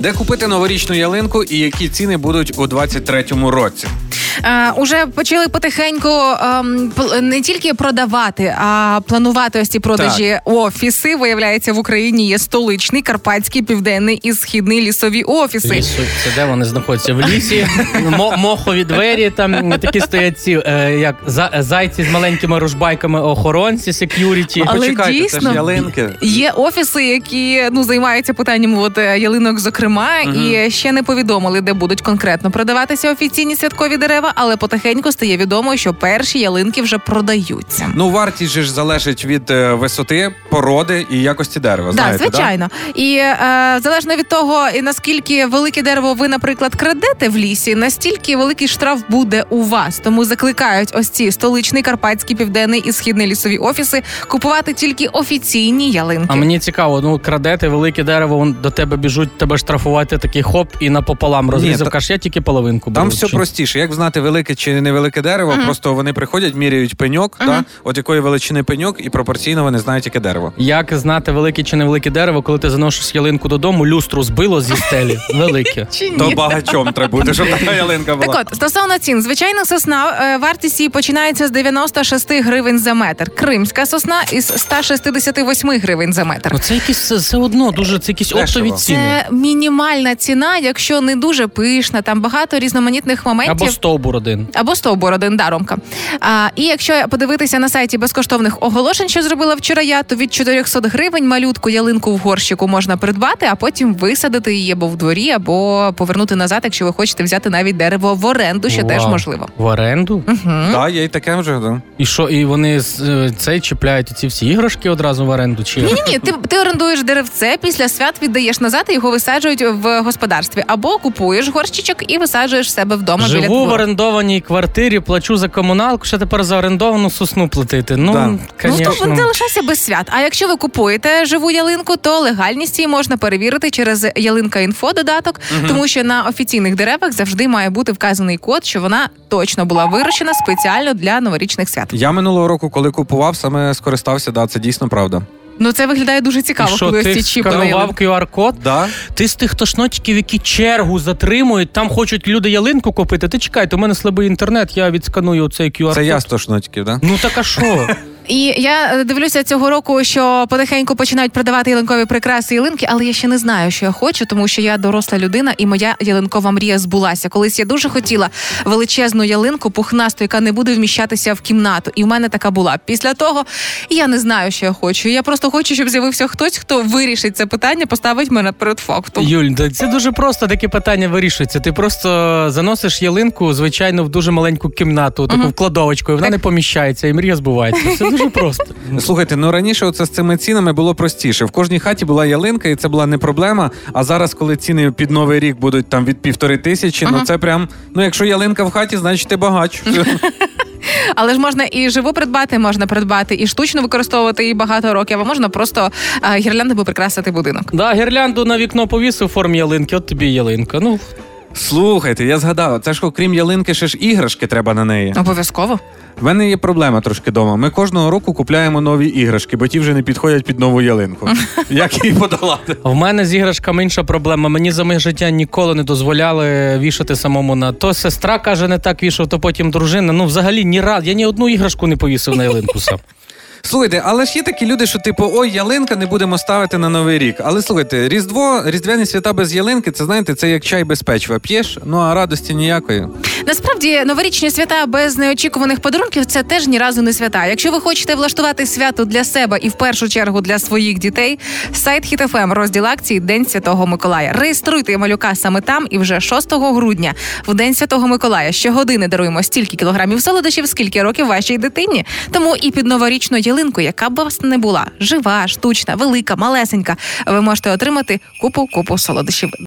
Де купити новорічну ялинку і які ціни будуть у 23-му році? Е, уже почали потихеньку пл- не тільки продавати, а планувати ось ці продажі офіси. Виявляється, в Україні є столичний, карпатський, південний і східний лісові офіси. Лісу, це де вони знаходяться? В лісі, мохові двері, там такі стоять ці, е, як за, зайці з маленькими ружбайками, охоронці, сек'юріті. Але Почекайте, це ж ялинки. Є офіси, які ну займаються питанням от, е, ялинок, зокрема, і ще не повідомили, де будуть конкретно продаватися офіційні святкові дерева, але потихеньку стає відомо, що перші ялинки вже продаються. Ну, вартість же ж залежить від е, висоти, породи і якості дерева. Так, знаєте, звичайно. І е, залежно від того, і наскільки велике дерево ви, наприклад, крадете в лісі, настільки великий штраф буде у вас. Тому закликають ось ці столичний, карпатський, південний і східний лісові офіси купувати тільки офіційні ялинки. А мені цікаво, ну крадете велике дерево, до тебе біжуть, тебе штрафувати такий хоп і напополам розрізав. Кажеш, я тільки половинку Там все Чи- простіше. Як знати, велике чи невелике дерево, просто вони приходять, міряють пеньок, та, от якої величини пеньок, і пропорційно вони знають, яке дерево. Як знати велике чи невелике дерево, коли ти заносиш ялинку додому, люстру збило зі стелі. Велике. То багатьом треба бути, щоб така ялинка була. Так от, стосовно цін, звичайна сосна, е, вартість її починається з 96 гривень за метр. Кримська сосна із 168 гривень за метр. Ну це якісь все- одно дуже це якісь оптові ціни. Це мінімальна ціна, якщо не дуже пишна, там багато різноманітних моментів. Або стовбур один. Або стовбур один да, Ромка. А, і якщо подивитися на сайті безкоштовних оголошень, що зробила вчора я, то від 400 гривень малютку ялинку в горщику можна придбати, а потім висадити її або в дворі, або повернути назад, якщо ви хочете взяти навіть дерево в оренду, що теж можливо. В оренду? Так, є й таке вже. Да. І що, і вони з е, цей чіпляють ці всі іграшки одразу в оренду? Чи Ні, ні, ні. Ти, ти орендуєш деревце, після свят віддаєш назад і його висаджують в господарстві, або купуєш горщичок і висаджуєш в себе вдома біля живу в орендованій квартирі, плачу за комуналку, ще тепер за орендовану сосну платити? Ну, Да. Ну, то не лишайся без свят. А якщо ви купуєте живу ялинку, то легальність її можна перевірити через ялинка інфо додаток, тому що на офіційних деревах завжди має бути вказаний код, що вона точно була вирощена спеціально для новорічних свят. Я минулого року, коли купував, саме скористався, да, це дійсно правда. Ну це виглядає дуже І цікаво, що, коли ось ці чіпи сканував. QR-код? Да? Ти з тих тошнотиків, які чергу затримують, там хочуть люди ялинку купити. Ти чекайте, у мене слабий інтернет, я відсканую цей QR-код. Це я з тошнотиків, да? Ну так а що? І я е, дивлюся цього року, що потихеньку починають продавати ялинкові прикраси ялинки, але я ще не знаю, що я хочу, тому що я доросла людина, і моя ялинкова мрія збулася. Колись я дуже хотіла величезну ялинку, пухнасту, яка не буде вміщатися в кімнату. І в мене така була. Після того я не знаю, що я хочу. Я просто хочу, щоб з'явився хтось, хто вирішить це питання, поставить мене перед фактом. Юль, це дуже просто таке питання вирішується. Ти просто заносиш ялинку, звичайно, в дуже маленьку кімнату, таку вкладовочку, і вона не поміщається, і мрія збувається. дуже просто. Слухайте, ну раніше оце з цими цінами було простіше. В кожній хаті була ялинка, і це була не проблема. А зараз, коли ціни під новий рік будуть там від півтори тисячі, ну це прям. Ну якщо ялинка в хаті, значить ти багач. Але ж можна і живу придбати, можна придбати, і штучно використовувати її багато років, а можна просто е, гірляндами прикрасити будинок. Да, гірлянду на вікно повісив у формі ялинки, от тобі ялинка. Ну, Слухайте, я згадав, це ж окрім ялинки, ще ж іграшки треба на неї. Обов'язково. В мене є проблема трошки вдома. Ми кожного року купляємо нові іграшки, бо ті вже не підходять під нову ялинку. Як її подолати? в мене з іграшками інша проблема. Мені за моє життя ніколи не дозволяли вішати самому на то сестра каже, не так вішав, то потім дружина. Ну, взагалі, ні раз. Я ні одну іграшку не повісив на ялинку сам. Слухайте, але ж є такі люди, що типу, ой, ялинка не будемо ставити на новий рік. Але слухайте, Різдво, різдвяні свята без ялинки, це знаєте, це як чай без печива. П'єш, ну а радості ніякої. Насправді новорічні свята без неочікуваних подарунків це теж ні разу не свята. Якщо ви хочете влаштувати свято для себе і в першу чергу для своїх дітей, сайт HitFM, розділ акції День Святого Миколая. Реєструйте малюка саме там і вже 6 грудня, в День Святого Миколая, щогодини даруємо стільки кілограмів солодощів, скільки років вашій дитині. Тому і під новорічну ялинку, яка б вас не була, жива, штучна, велика, малесенька, ви можете отримати купу купу солодощів.